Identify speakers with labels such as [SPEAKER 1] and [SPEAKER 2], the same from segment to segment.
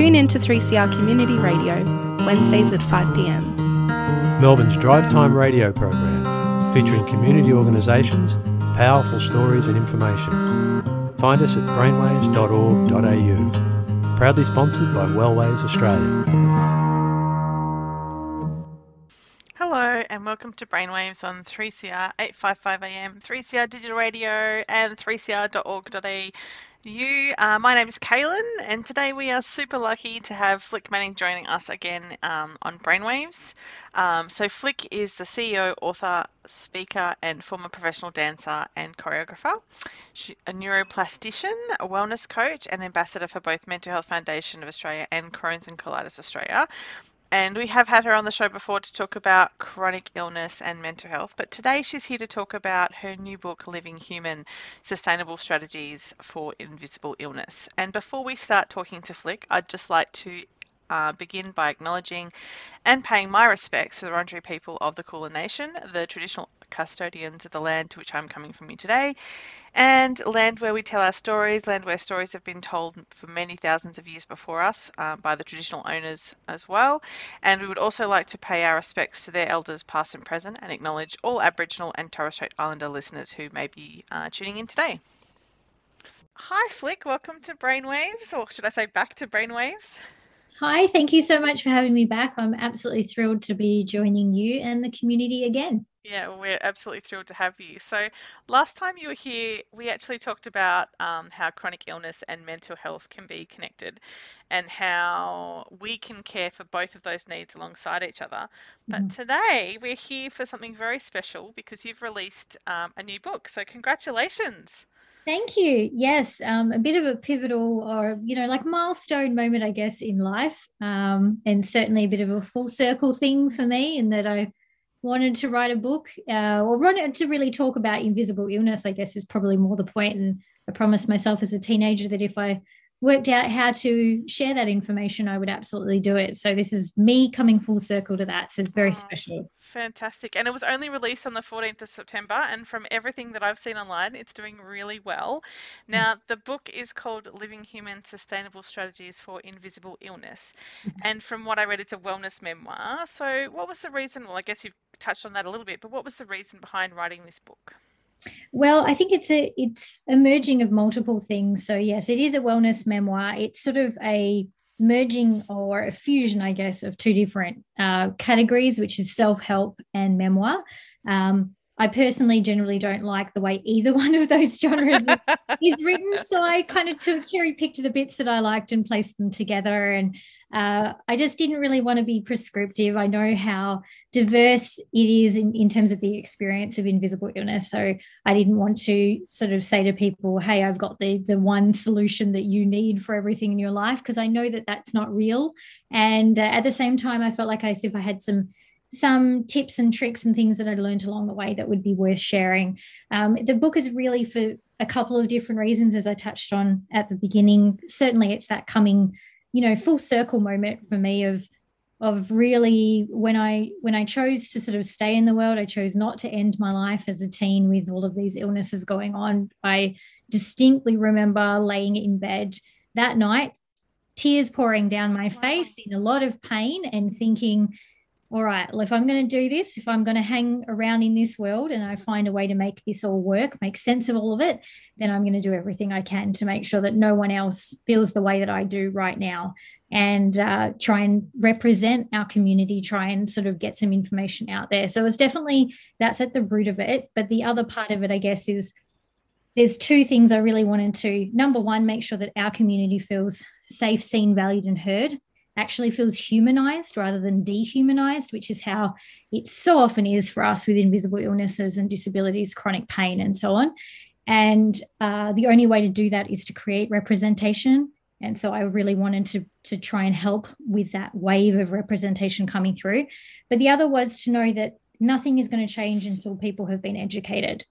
[SPEAKER 1] Tune in to 3CR Community Radio, Wednesdays at 5pm.
[SPEAKER 2] Melbourne's Drive Time radio program, featuring community organisations, powerful stories and information. Find us at brainwaves.org.au. Proudly sponsored by Wellways Australia.
[SPEAKER 3] Hello and welcome to Brainwaves on 3CR 855 AM, 3CR Digital Radio, and 3cr.org.au. Uh, my name is Kaylin, and today we are super lucky to have Flick Manning joining us again um, on Brainwaves. Um, so, Flick is the CEO, author, speaker, and former professional dancer and choreographer, she, a neuroplastician, a wellness coach, and ambassador for both Mental Health Foundation of Australia and Crohn's and Colitis Australia. And we have had her on the show before to talk about chronic illness and mental health, but today she's here to talk about her new book, Living Human Sustainable Strategies for Invisible Illness. And before we start talking to Flick, I'd just like to uh, begin by acknowledging and paying my respects to the Wurundjeri people of the Kulin Nation, the traditional custodians of the land to which I'm coming from you today, and land where we tell our stories, land where stories have been told for many thousands of years before us uh, by the traditional owners as well. And we would also like to pay our respects to their elders, past and present, and acknowledge all Aboriginal and Torres Strait Islander listeners who may be uh, tuning in today. Hi, Flick. Welcome to Brainwaves, or should I say back to Brainwaves?
[SPEAKER 4] Hi, thank you so much for having me back. I'm absolutely thrilled to be joining you and the community again.
[SPEAKER 3] Yeah, well, we're absolutely thrilled to have you. So, last time you were here, we actually talked about um, how chronic illness and mental health can be connected and how we can care for both of those needs alongside each other. But mm. today, we're here for something very special because you've released um, a new book. So, congratulations.
[SPEAKER 4] Thank you. Yes, um, a bit of a pivotal or, you know, like milestone moment, I guess, in life. Um, and certainly a bit of a full circle thing for me in that I wanted to write a book uh, or wanted to really talk about invisible illness, I guess, is probably more the point. And I promised myself as a teenager that if I worked out how to share that information, I would absolutely do it. So this is me coming full circle to that. So it's very oh, special.
[SPEAKER 3] Fantastic. And it was only released on the 14th of September. And from everything that I've seen online, it's doing really well. Now, the book is called Living Human Sustainable Strategies for Invisible Illness. Mm-hmm. And from what I read, it's a wellness memoir. So what was the reason? Well, I guess you've touched on that a little bit, but what was the reason behind writing this book?
[SPEAKER 4] Well, I think it's a it's a merging of multiple things. So yes, it is a wellness memoir. It's sort of a merging or a fusion, I guess, of two different uh, categories, which is self help and memoir. Um, I personally generally don't like the way either one of those genres is written, so I kind of took cherry picked the bits that I liked and placed them together. And uh, I just didn't really want to be prescriptive. I know how diverse it is in, in terms of the experience of invisible illness. So I didn't want to sort of say to people, hey, I've got the, the one solution that you need for everything in your life, because I know that that's not real. And uh, at the same time, I felt like I, if I had some some tips and tricks and things that I learned along the way that would be worth sharing. Um, the book is really for a couple of different reasons, as I touched on at the beginning. Certainly, it's that coming you know full circle moment for me of of really when i when i chose to sort of stay in the world i chose not to end my life as a teen with all of these illnesses going on. I distinctly remember laying in bed that night tears pouring down my face in a lot of pain and thinking all right, well, if I'm going to do this, if I'm going to hang around in this world and I find a way to make this all work, make sense of all of it, then I'm going to do everything I can to make sure that no one else feels the way that I do right now and uh, try and represent our community, try and sort of get some information out there. So it's definitely that's at the root of it. But the other part of it, I guess, is there's two things I really wanted to number one, make sure that our community feels safe, seen, valued, and heard actually feels humanized rather than dehumanized, which is how it so often is for us with invisible illnesses and disabilities, chronic pain, and so on. And uh, the only way to do that is to create representation And so I really wanted to, to try and help with that wave of representation coming through. But the other was to know that nothing is going to change until people have been educated.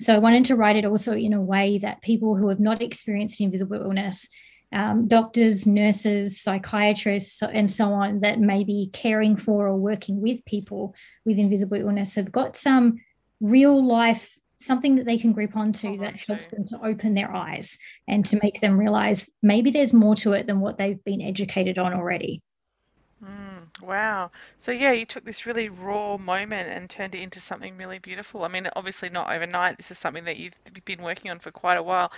[SPEAKER 4] So I wanted to write it also in a way that people who have not experienced invisible illness, um, doctors, nurses, psychiatrists, and so on, that may be caring for or working with people with invisible illness have got some real life something that they can grip onto that helps them to open their eyes and to make them realize maybe there's more to it than what they've been educated on already.
[SPEAKER 3] Wow. So yeah, you took this really raw moment and turned it into something really beautiful. I mean, obviously not overnight. This is something that you've been working on for quite a while.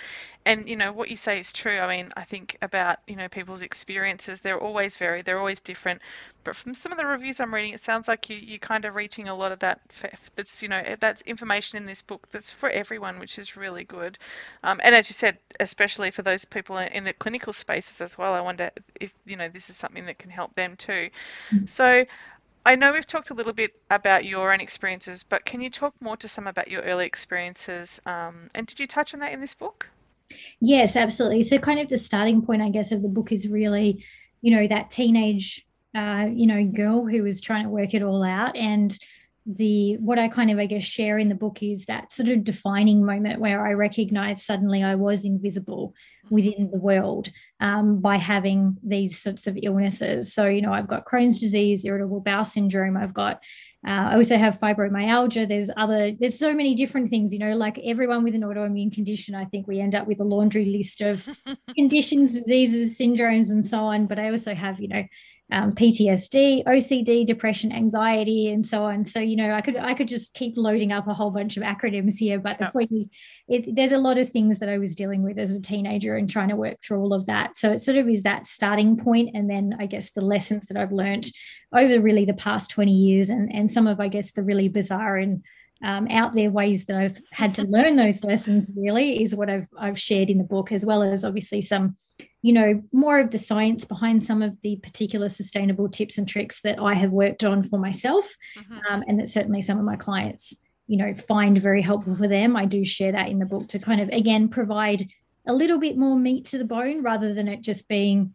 [SPEAKER 3] And you know, what you say is true. I mean, I think about, you know, people's experiences, they're always varied, they're always different. But from some of the reviews I'm reading, it sounds like you you kind of reaching a lot of that that's, you know, that's information in this book that's for everyone, which is really good. Um, and as you said, especially for those people in the clinical spaces as well, I wonder if, you know, this is something that can help them too. So I know we've talked a little bit about your own experiences, but can you talk more to some about your early experiences? Um, and did you touch on that in this book?
[SPEAKER 4] Yes, absolutely. So, kind of the starting point, I guess, of the book is really, you know, that teenage, uh, you know, girl who was trying to work it all out, and the what I kind of, I guess, share in the book is that sort of defining moment where I recognized suddenly I was invisible within the world um, by having these sorts of illnesses. So, you know, I've got Crohn's disease, irritable bowel syndrome, I've got uh, I also have fibromyalgia. There's other, there's so many different things, you know, like everyone with an autoimmune condition, I think we end up with a laundry list of conditions, diseases, syndromes, and so on. But I also have, you know, um, PTSD, OCD, depression, anxiety, and so on. So you know, I could I could just keep loading up a whole bunch of acronyms here, but the point is, it, there's a lot of things that I was dealing with as a teenager and trying to work through all of that. So it sort of is that starting point, and then I guess the lessons that I've learned over really the past 20 years, and and some of I guess the really bizarre and um, out there ways that I've had to learn those lessons really is what I've I've shared in the book, as well as obviously some you know, more of the science behind some of the particular sustainable tips and tricks that I have worked on for myself, mm-hmm. um, and that certainly some of my clients, you know, find very helpful for them. I do share that in the book to kind of again provide a little bit more meat to the bone rather than it just being,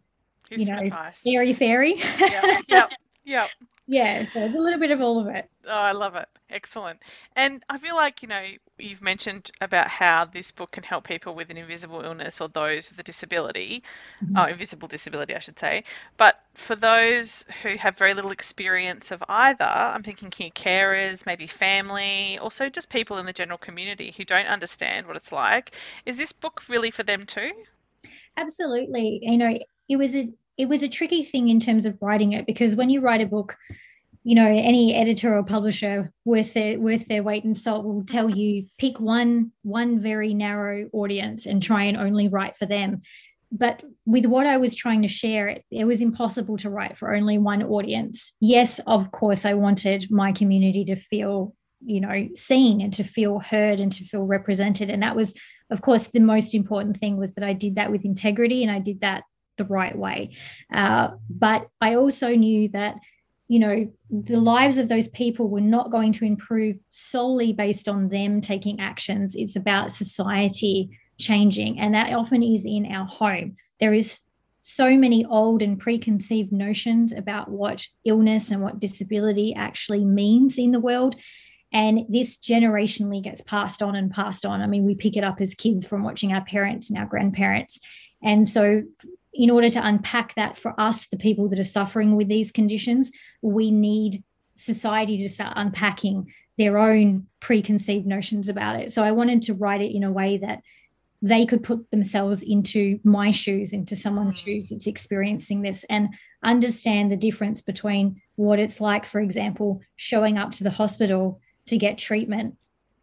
[SPEAKER 4] you know, airy fairy.
[SPEAKER 3] Yeah, yep, yep.
[SPEAKER 4] yeah, so it's a little bit of all of it.
[SPEAKER 3] Oh, I love it. Excellent. And I feel like, you know, you've mentioned about how this book can help people with an invisible illness or those with a disability, mm-hmm. oh, invisible disability, I should say. But for those who have very little experience of either, I'm thinking here carers, maybe family, also just people in the general community who don't understand what it's like. Is this book really for them too?
[SPEAKER 4] Absolutely. You know, it was a it was a tricky thing in terms of writing it because when you write a book you know any editor or publisher worth their worth their weight in salt will tell you pick one one very narrow audience and try and only write for them but with what i was trying to share it, it was impossible to write for only one audience. Yes of course i wanted my community to feel you know seen and to feel heard and to feel represented. And that was of course the most important thing was that i did that with integrity and i did that the right way. Uh, but i also knew that you know, the lives of those people were not going to improve solely based on them taking actions. It's about society changing. And that often is in our home. There is so many old and preconceived notions about what illness and what disability actually means in the world. And this generationally gets passed on and passed on. I mean, we pick it up as kids from watching our parents and our grandparents. And so in order to unpack that for us, the people that are suffering with these conditions, we need society to start unpacking their own preconceived notions about it. So I wanted to write it in a way that they could put themselves into my shoes, into someone's mm. shoes that's experiencing this, and understand the difference between what it's like, for example, showing up to the hospital to get treatment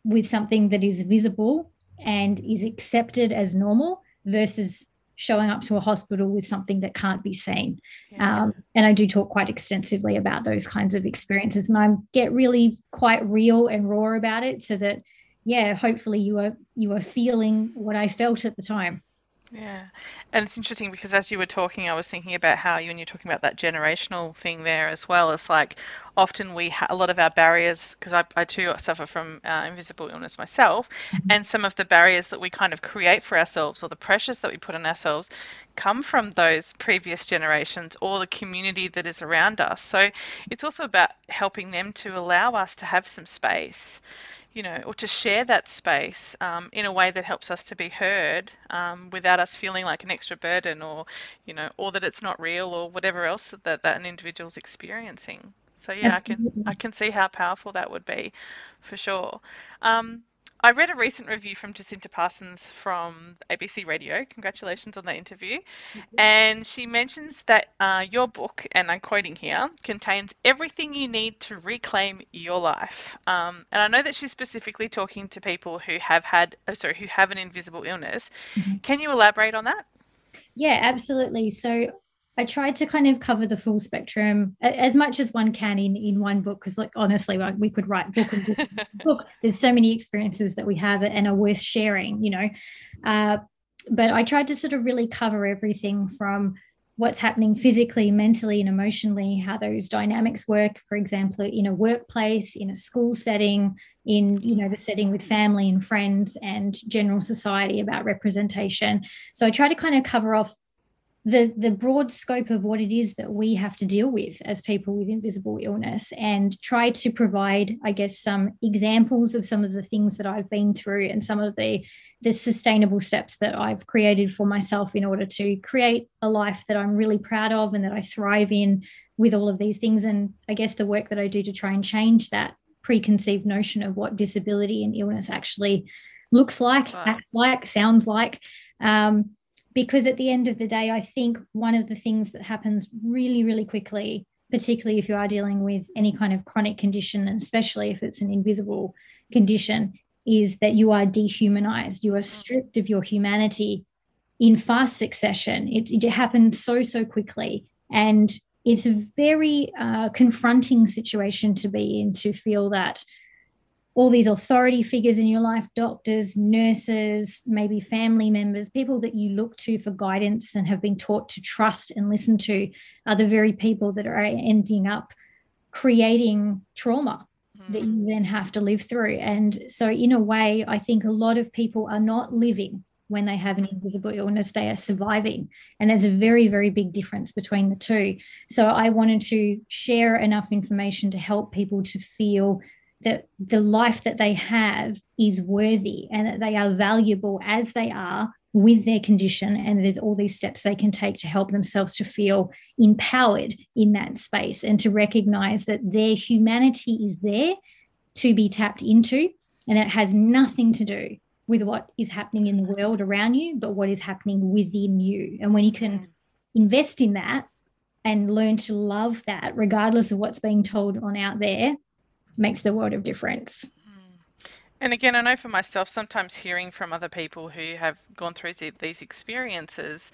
[SPEAKER 4] with something that is visible and is accepted as normal versus showing up to a hospital with something that can't be seen. Yeah. Um, and I do talk quite extensively about those kinds of experiences, and I get really quite real and raw about it, so that yeah, hopefully you are you are feeling what I felt at the time.
[SPEAKER 3] Yeah. And it's interesting because as you were talking, I was thinking about how you, and you're talking about that generational thing there as well. It's like often we, ha- a lot of our barriers, because I, I too suffer from uh, invisible illness myself, mm-hmm. and some of the barriers that we kind of create for ourselves or the pressures that we put on ourselves come from those previous generations or the community that is around us. So it's also about helping them to allow us to have some space you know, or to share that space um, in a way that helps us to be heard um, without us feeling like an extra burden or, you know, or that it's not real or whatever else that, that an individual's experiencing. So yeah, Absolutely. I can I can see how powerful that would be, for sure. Um, I read a recent review from Jacinta Parsons from ABC Radio. Congratulations on that interview. Mm-hmm. And she mentions that uh, your book, and I'm quoting here, contains everything you need to reclaim your life. Um, and I know that she's specifically talking to people who have had, oh, sorry, who have an invisible illness. Mm-hmm. Can you elaborate on that?
[SPEAKER 4] Yeah, absolutely. So I tried to kind of cover the full spectrum as much as one can in, in one book because like honestly like we could write book and book, book, there's so many experiences that we have and are worth sharing you know? Uh, but I tried to sort of really cover everything from what's happening physically mentally and emotionally how those dynamics work for example in a workplace in a school setting in you know the setting with family and friends and general society about representation. So i try to kind of cover off the the broad scope of what it is that we have to deal with as people with invisible illness and try to provide i guess some examples of some of the things that i've been through and some of the the sustainable steps that i've created for myself in order to create a life that i'm really proud of and that i thrive in with all of these things. And i guess the work that i do to try and change that preconceived notion of what disability and illness actually looks like acts like sounds like um, because at the end of the day, I think one of the things that happens really, really quickly, particularly if you are dealing with any kind of chronic condition, and especially if it's an invisible condition, is that you are dehumanized. You are stripped of your humanity in fast succession. It, it happened so, so quickly. And it's a very uh, confronting situation to be in to feel that all these authority figures in your life doctors, nurses, maybe family members, people that you look to for guidance and have been taught to trust and listen to are the very people that are ending up creating trauma mm. that you mm. then have to live through. And so, in a way, I think a lot of people are not living when they have an invisible illness, they are surviving. And there's a very, very big difference between the two. So I wanted to share enough information to help people to feel that the life that they have is worthy and that they are valuable as they are with their condition. And there's all these steps they can take to help themselves to feel empowered in that space and to recognize that their humanity is there to be tapped into. And it has nothing to do with what is happening in the world around you but what is happening within you. And when you can invest in that and learn to love that regardless of what's being told on out there makes the world of difference.
[SPEAKER 3] Mm. And again, I know for myself, sometimes hearing from other people who have gone through these experiences,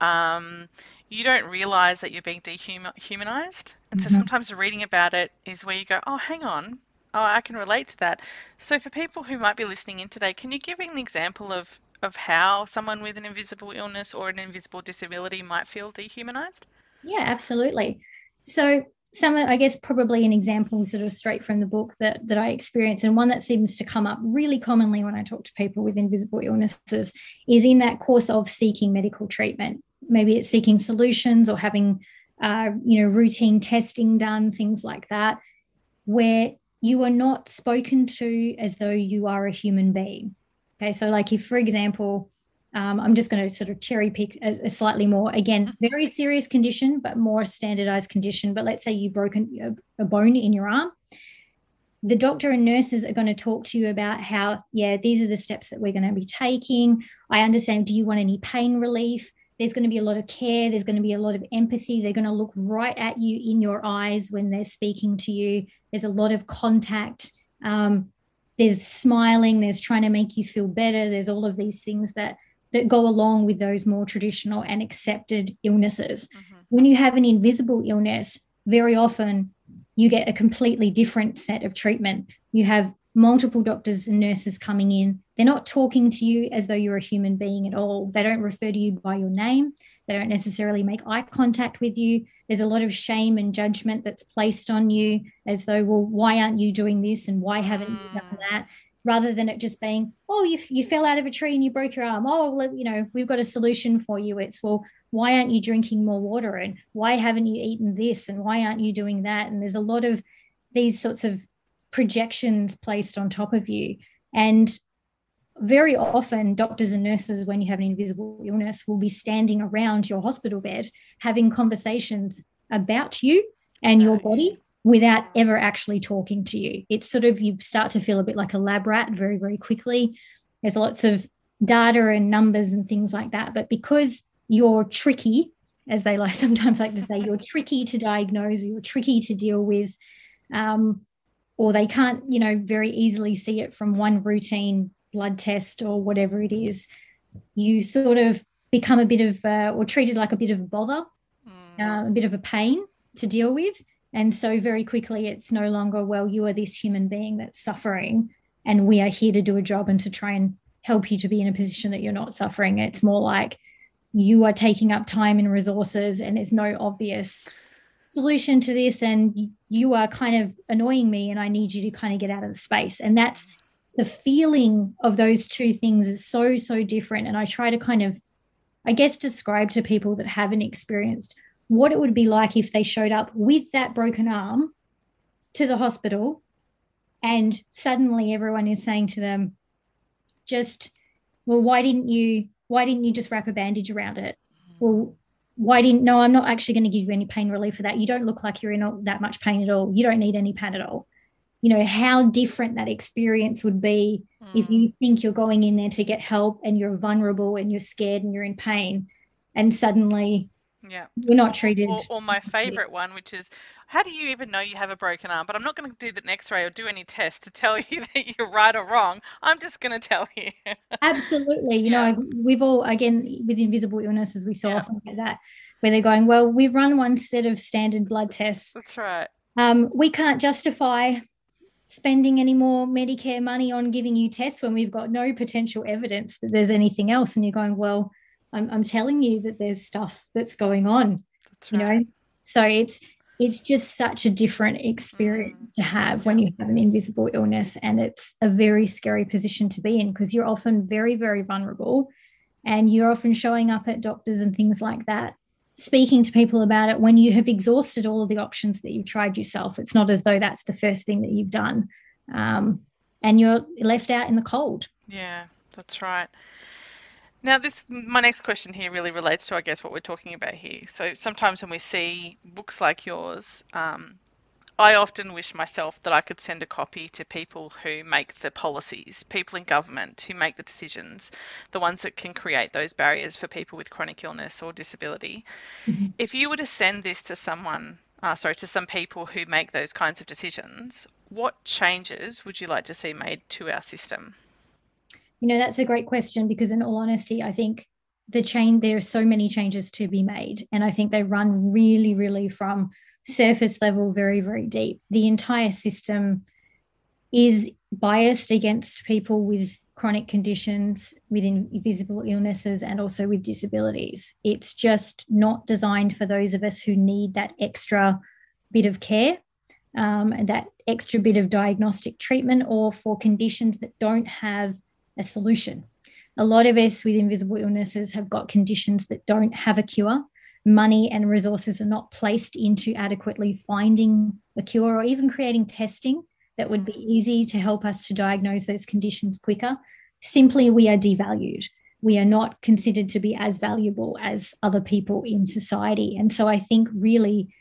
[SPEAKER 3] um, you don't realize that you're being dehumanized. And mm-hmm. so sometimes reading about it is where you go, oh, hang on. Oh, I can relate to that. So for people who might be listening in today, can you give an example of, of how someone with an invisible illness or an invisible disability might feel dehumanized?
[SPEAKER 4] Yeah, absolutely. So some i guess probably an example sort of straight from the book that that i experienced and one that seems to come up really commonly when i talk to people with invisible illnesses is in that course of seeking medical treatment. Maybe it's seeking solutions or having uh, you know routine testing done things like that where you are not spoken to as though you are a human being. Okay so like if for example um, I'm just going to sort of cherry pick a, a, slightly more, again, very serious condition, but more standardized condition. But let's say you've broken a, a bone in your arm. The doctor and nurses are going to talk to you about how, yeah, these are the steps that we're going to be taking. I understand. Do you want any pain relief? There's going to be a lot of care. There's going to be a lot of empathy. They're going to look right at you in your eyes when they're speaking to you. There's a lot of contact. Um, there's smiling. There's trying to make you feel better. There's all of these things that that go along with those more traditional and accepted illnesses. Mm-hmm. When you have an invisible illness, very often you get a completely different set of treatment. You have multiple doctors and nurses coming in they're not talking to you as though you're a human being at all. They don't refer to you by your name. They don't necessarily make eye contact with you. There's a lot of shame and judgment that's placed on you as though, well, why aren't you doing this and why haven't you done mm. that? Rather than it just being, oh, you, you fell out of a tree and you broke your arm. Oh, well, you know, we've got a solution for you. It's, well, why aren't you drinking more water? And why haven't you eaten this? And why aren't you doing that? And there's a lot of these sorts of projections placed on top of you. And very often doctors and nurses when you have an invisible illness will be standing around your hospital bed having conversations about you and your body without ever actually talking to you it's sort of you start to feel a bit like a lab rat very very quickly there's lots of data and numbers and things like that but because you're tricky as they like sometimes like to say you're tricky to diagnose you're tricky to deal with um, or they can't you know very easily see it from one routine blood test or whatever it is, you sort of become a bit of, uh, or treated like a bit of a bother, mm. uh, a bit of a pain to deal with. And so very quickly, it's no longer, well, you are this human being that's suffering, and we are here to do a job and to try and help you to be in a position that you're not suffering. It's more like you are taking up time and resources, and there's no obvious solution to this. And you are kind of annoying me, and I need you to kind of get out of the space. And that's the feeling of those two things is so so different and i try to kind of i guess describe to people that haven't experienced what it would be like if they showed up with that broken arm to the hospital and suddenly everyone is saying to them just well why didn't you why didn't you just wrap a bandage around it? Well why didn't no i'm not actually going to give you any pain relief for that. You don't look like you're in that much pain at all. You don't need any pain at all. You know how different that experience would be mm. if you think you're going in there to get help and you're vulnerable and you're scared and you're in pain and suddenly
[SPEAKER 3] yeah.
[SPEAKER 4] We're not treated
[SPEAKER 3] or, or my favorite one which is how do you even know you have a broken arm? But i'm not going to do the x-ray or do any test to tell you that you're right or wrong. I'm just going to tell you.
[SPEAKER 4] Absolutely. You yeah. know we've all again with invisible illnesses we so yeah. often get that where they're going well we've run one set of standard blood tests.
[SPEAKER 3] That's right.
[SPEAKER 4] Um, we can't justify spending any more Medicare money on giving you tests when we've got no potential evidence that there's anything else. And you're going, well, I'm, I'm telling you that there's stuff that's going on, that's you know? So it's, it's just such a different experience to have when you have an invisible illness. And it's a very scary position to be in because you're often very, very vulnerable and you're often showing up at doctors and things like that speaking to people about it when you have exhausted all of the options that you've tried yourself. It's not as though that's the first thing that you've done. Um, and you're left out in the cold.
[SPEAKER 3] Yeah, that's right. Now, this my next question here really relates to, I guess, what we're talking about here. So sometimes when we see books like yours, um, I often wish myself that I could send a copy to people who make the policies, people in government who make the decisions, the ones that can create those barriers for people with chronic illness or disability. Mm-hmm. If you were to send this to someone, uh, sorry, to some people who make those kinds of decisions, what changes would you like to see made to our system?
[SPEAKER 4] You know, that's a great question because, in all honesty, I think the chain there are so many changes to be made, and I think they run really, really from surface level very, very deep. The entire system is biased against people with chronic conditions, with invisible illnesses, and also with disabilities. It's just not designed for those of us who need that extra bit of care um, that extra bit of diagnostic treatment or for conditions that don't have a solution. A lot of us with invisible illnesses have got conditions that don't have a cure money and resources are not placed into adequately finding a cure or even creating testing that would be easy to help us to diagnose those conditions quicker, simply we are devalued. We are not considered to be as valuable as other people in society. And so I think really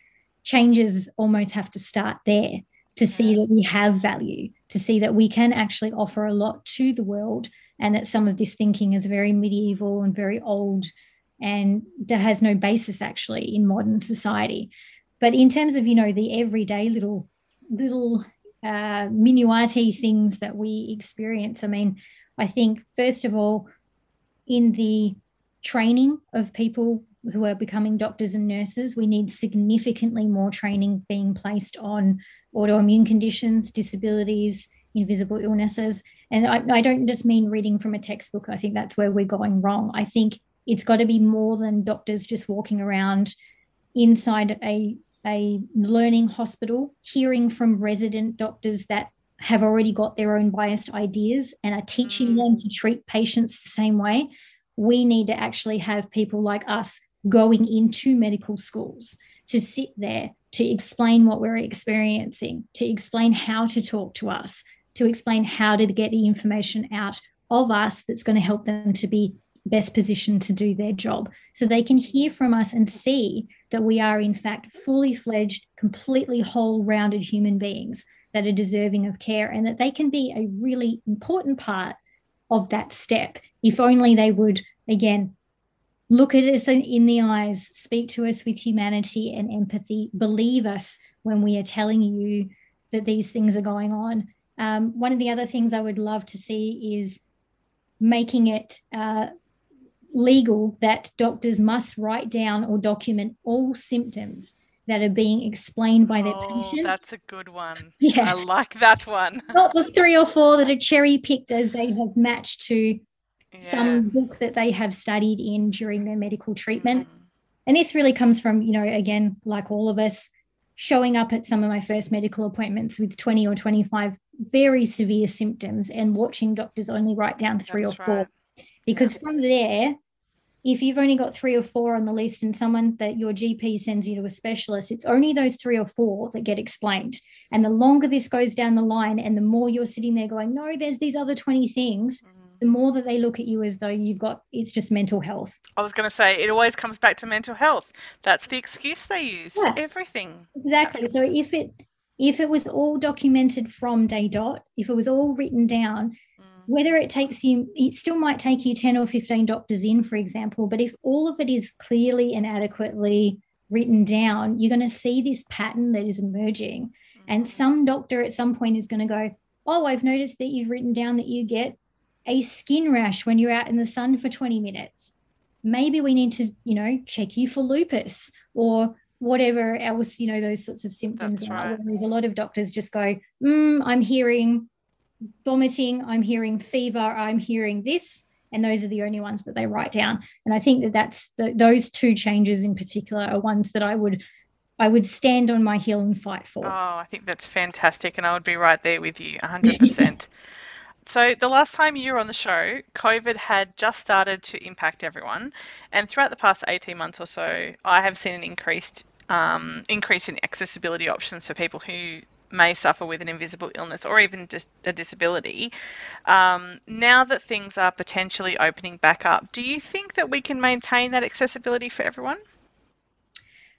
[SPEAKER 4] changes almost have to start there to see that we have value, to see that we can actually offer a lot to the world, and that some of this thinking is very medieval and very old and that has no basis actually in modern society. But in terms of you know the everyday little little uh, minuati things that we experience, I mean, I think first of all, in the training of people who are becoming doctors and nurses, we need significantly more training being placed on autoimmune conditions, disabilities, invisible illnesses. And I, I don't just mean reading from a textbook. I think that's where we're going wrong. I think it's got to be more than doctors just walking around inside a a learning hospital, hearing from resident doctors that have already got their own biased ideas and are teaching mm. them to treat patients the same way. We need to actually have people like us going into medical schools to sit there to explain what we're experiencing, to explain how to talk to us, to explain how to get the information out of us that's going to help them to be best positioned to do their job. So they can hear from us and see that we are, in fact, fully fledged, completely whole rounded human beings that are deserving of care and that they can be a really important part of that step if only they would, again, look at us in the eyes, speak to us with humanity and empathy, believe us when we are telling you that these things are going on. Um, one of the other things I would love to see is making it uh, legal that doctors must write down or document all symptoms that are being explained by their
[SPEAKER 3] oh,
[SPEAKER 4] patients.
[SPEAKER 3] That's a good one. Yeah. I like that one.
[SPEAKER 4] Not the three or four that are cherry picked as they have matched to yeah. some book that they have studied in during their medical treatment. Mm. And this really comes from, you know, again, like all of us, showing up at some of my first medical appointments with 20 or 25 very severe symptoms and watching doctors only write down three That's or four. Right. Because yeah. from there, if you've only got three or four on the list and someone that your GP sends you to a specialist, it's only those three or four that get explained. And the longer this goes down the line and the more you're sitting there going, no, there's these other 20 things, mm the more that they look at you as though you've got it's just mental health.
[SPEAKER 3] I was going to say it always comes back to mental health. That's the excuse they use yeah, for everything.
[SPEAKER 4] Exactly. So if it if it was all documented from day dot, if it was all written down, mm. whether it takes you it still might take you 10 or 15 doctors in for example, but if all of it is clearly and adequately written down, you're going to see this pattern that is emerging. Mm. And some doctor at some point is going to go, "Oh, I've noticed that you've written down that you get a skin rash when you're out in the sun for 20 minutes. Maybe we need to, you know, check you for lupus or whatever else, you know, those sorts of symptoms That's are. Right. Whereas a lot of doctors just go, mm, I'm hearing vomiting, I'm hearing fever, I'm hearing this. And those are the only ones that they write down. And I think that that's the, those two changes in particular are ones that I would I would stand on my hill and fight for.
[SPEAKER 3] Oh, I think that's fantastic. And I would be right there with you 100%. So, the last time you were on the show, COVID had just started to impact everyone. And throughout the past 18 months or so, I have seen an increased um, increase in accessibility options for people who may suffer with an invisible illness or even just a disability. Um, now that things are potentially opening back up, do you think that we can maintain that accessibility for everyone?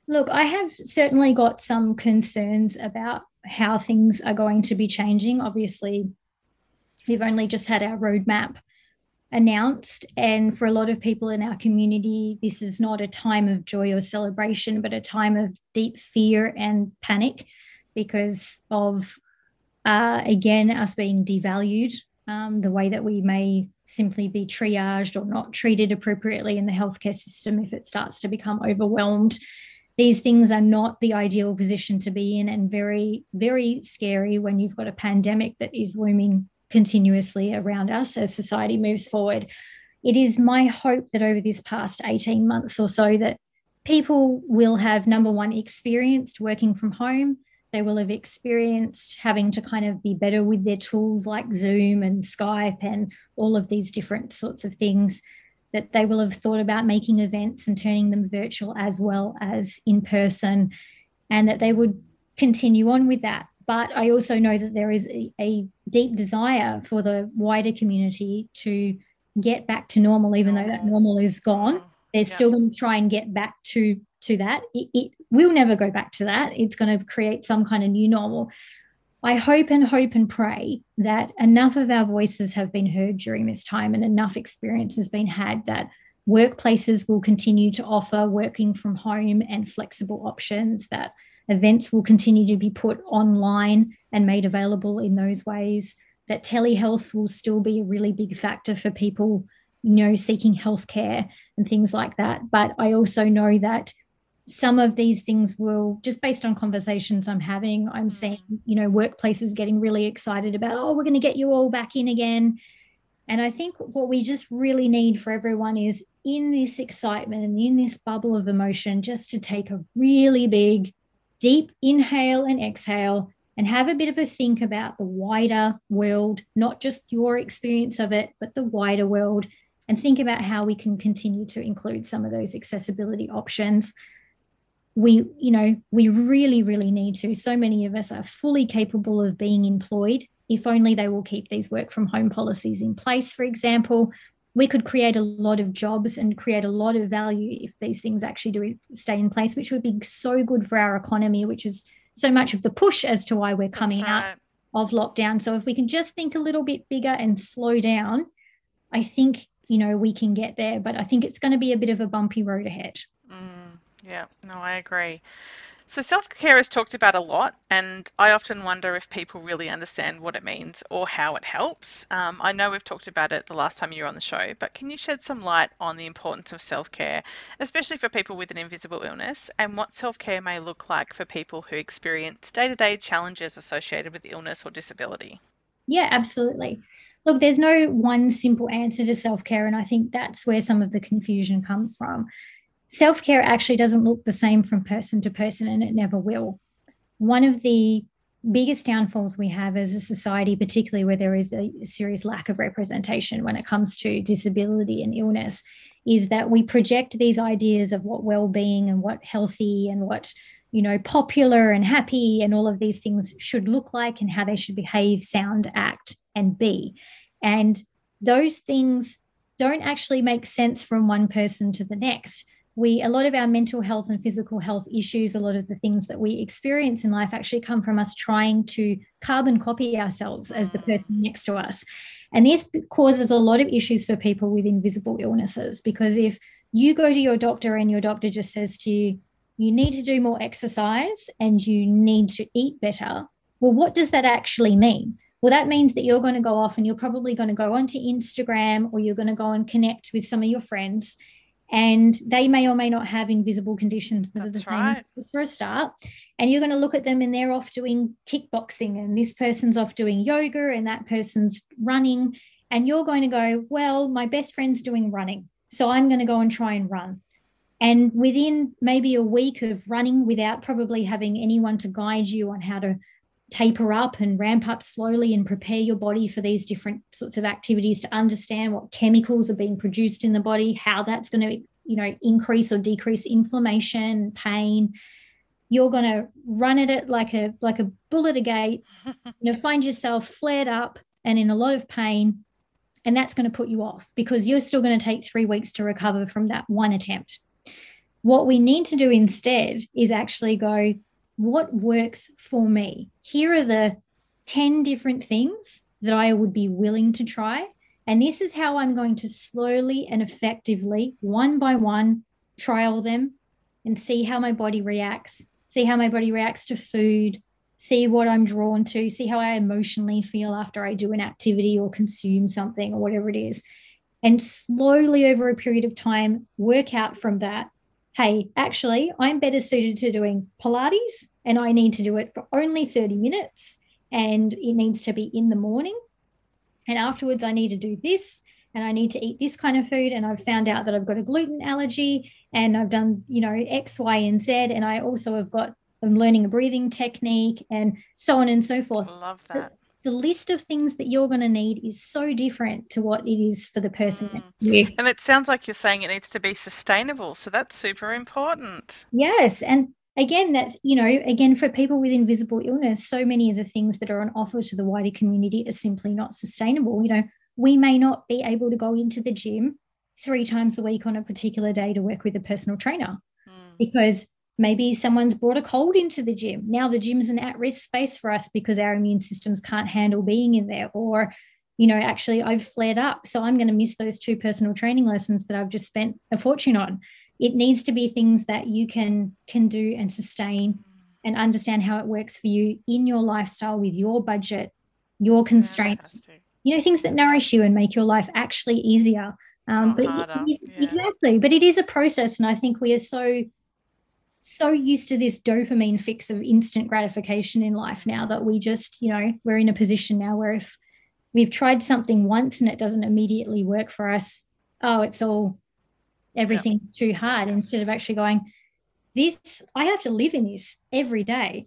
[SPEAKER 4] Look, I have certainly got some concerns about how things are going to be changing. Obviously, We've only just had our roadmap announced. And for a lot of people in our community, this is not a time of joy or celebration, but a time of deep fear and panic because of, uh, again, us being devalued, um, the way that we may simply be triaged or not treated appropriately in the healthcare system if it starts to become overwhelmed. These things are not the ideal position to be in and very, very scary when you've got a pandemic that is looming continuously around us as society moves forward. It is my hope that over this past 18 months or so that people will have number one experienced working from home they will have experienced having to kind of be better with their tools like zoom and skype and all of these different sorts of things that they will have thought about making events and turning them virtual as well as in person and that they would continue on with that but I also know that there is a, a deep desire for the wider community to get back to normal, even though that normal is gone. They're yeah. still going to try and get back to to that. It, it will never go back to that. It's going to create some kind of new normal. I hope and hope and pray that enough of our voices have been heard during this time and enough experience has been had that workplaces will continue to offer working from home and flexible options, that Events will continue to be put online and made available in those ways. That telehealth will still be a really big factor for people, you know, seeking healthcare and things like that. But I also know that some of these things will just based on conversations i'm having i'm mm. seeing you know workplaces getting really excited about oh we're going to get you all back in again and i think what we just really need for everyone is in this excitement and in this bubble of emotion just to take a really big deep inhale and exhale and have a bit of a think about the wider world not just your experience of it but the wider world and think about how we can continue to include some of those accessibility options. We you know we really really need to. So many of us are fully capable of being employed. If only they will keep these work from home policies in place for example we could create a lot of jobs and create a lot of value if these things actually do stay in place which would be so good for our economy which is so much of the push as to why we're coming right. out of lockdown so if we can just think a little bit bigger and slow down i think you know we can get there but i think it's going to be a bit of a bumpy road ahead
[SPEAKER 3] mm. Yeah, no, I agree. So self care is talked about a lot, and I often wonder if people really understand what it means or how it helps. Um, I know we've talked about it the last time you were on the show, but can you shed some light on the importance of self care, especially for people with an invisible illness, and what self care may look like for people who experience day to day challenges associated with illness or disability?
[SPEAKER 4] Yeah, absolutely. Look, there's no one simple answer to self care, and I think that's where some of the confusion comes from self care actually doesn't look the same from person to person, and it never will. One of the biggest downfalls we have as a society, particularly where there is a serious lack of representation when it comes to disability and illness, is that we project these ideas of what well-being and what healthy and what you know popular and happy and all of these things should look like and how they should behave sound act and be and those things don't actually make sense from one person to the next we a lot of our mental health and physical health issues a lot of the things that we experience in life actually come from us trying to carbon copy ourselves as the mm. person next to us. And this causes a lot of issues for people with invisible illnesses because if you go to your doctor and your doctor just says to you you need to do more exercise and you need to eat better well what does that actually mean? Well, that means that you're going to go off and you're probably going to go onto Instagram or you're going to go and connect with some of your friends and they may or may not have invisible conditions
[SPEAKER 3] that That's are the right.
[SPEAKER 4] same for a start. And you're going to look at them and they're off doing kickboxing, and this person's off doing yoga, and that person's running. And you're going to go, Well, my best friend's doing running. So I'm going to go and try and run. And within maybe a week of running without probably having anyone to guide you on how to taper up and ramp up slowly and prepare your body for these different sorts of activities to understand what chemicals are being produced in the body how that's going to you know increase or decrease inflammation pain. You're going to run at it like a like a bull at a gate. You know find yourself flared up and in a lot of pain and that's going to put you off because you're still going to take 3 weeks to recover from that one attempt. What we need to do instead is actually go what works for me. Here are the 10 different things that I would be willing to try. And this is how I'm going to slowly and effectively, one by one, trial them and see how my body reacts, see how my body reacts to food, see what I'm drawn to, see how I emotionally feel after I do an activity or consume something or whatever it is. And slowly over a period of time, work out from that hey, actually, I'm better suited to doing Pilates and I need to do it for only 30 minutes and it needs to be in the morning. And afterwards, I need to do this and I need to eat this kind of food. And I've found out that I've got a gluten allergy and I've done, you know, X, Y, and Z. And I also have got, I'm learning a breathing technique and so on and so forth.
[SPEAKER 3] I love that
[SPEAKER 4] the list of things that you're going to need is so different to what it is for the person mm. next.
[SPEAKER 3] And it sounds like you're saying it needs to be sustainable. So that's super important.
[SPEAKER 4] Yes. And again, that's, you know, again, for people with invisible illness, so many of the things that are on offer to the wider community are simply not sustainable. You know, we may not be able to go into the gym three times a week on a particular day to work with a personal trainer mm. because Maybe someone's brought a cold into the gym. Now the gym's an at risk space for us because our immune systems can't handle being in there. Or, you know, actually, I've flared up. So I'm going to miss those two personal training lessons that I've just spent a fortune on. It needs to be things that you can can do and sustain and understand how it works for you in your lifestyle with your budget, your constraints. You know, things that nourish you and make your life actually easier. Um, but yeah. exactly, but it is a process, and I think we are so so used to this dopamine fix of instant gratification in life now that we just, you know, we're in a position now where if we've tried something once and it doesn't immediately work for us, oh, it's all everything's too hard instead of actually going, this, I have to live in this every day.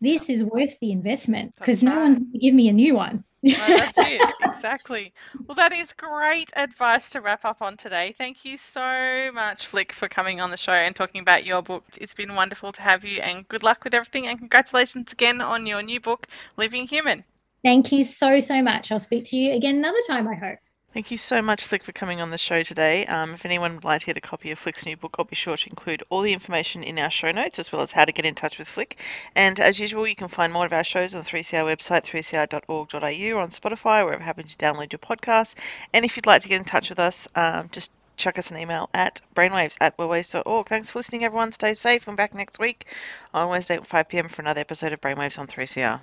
[SPEAKER 4] This is worth the investment because no one can give me a new one.
[SPEAKER 3] No, that's it. Exactly. Well, that is great advice to wrap up on today. Thank you so much, Flick, for coming on the show and talking about your book. It's been wonderful to have you, and good luck with everything. And congratulations again on your new book, Living Human.
[SPEAKER 4] Thank you so, so much. I'll speak to you again another time, I hope.
[SPEAKER 3] Thank you so much, Flick, for coming on the show today. Um, if anyone would like to get a copy of Flick's new book, I'll be sure to include all the information in our show notes as well as how to get in touch with Flick. And as usual, you can find more of our shows on the 3CR website, 3cr.org.au, or on Spotify, wherever happen to download your podcast. And if you'd like to get in touch with us, um, just chuck us an email at brainwaves at wellwaves.org. Thanks for listening, everyone. Stay safe. I'm back next week on Wednesday at 5 p.m. for another episode of Brainwaves on 3CR.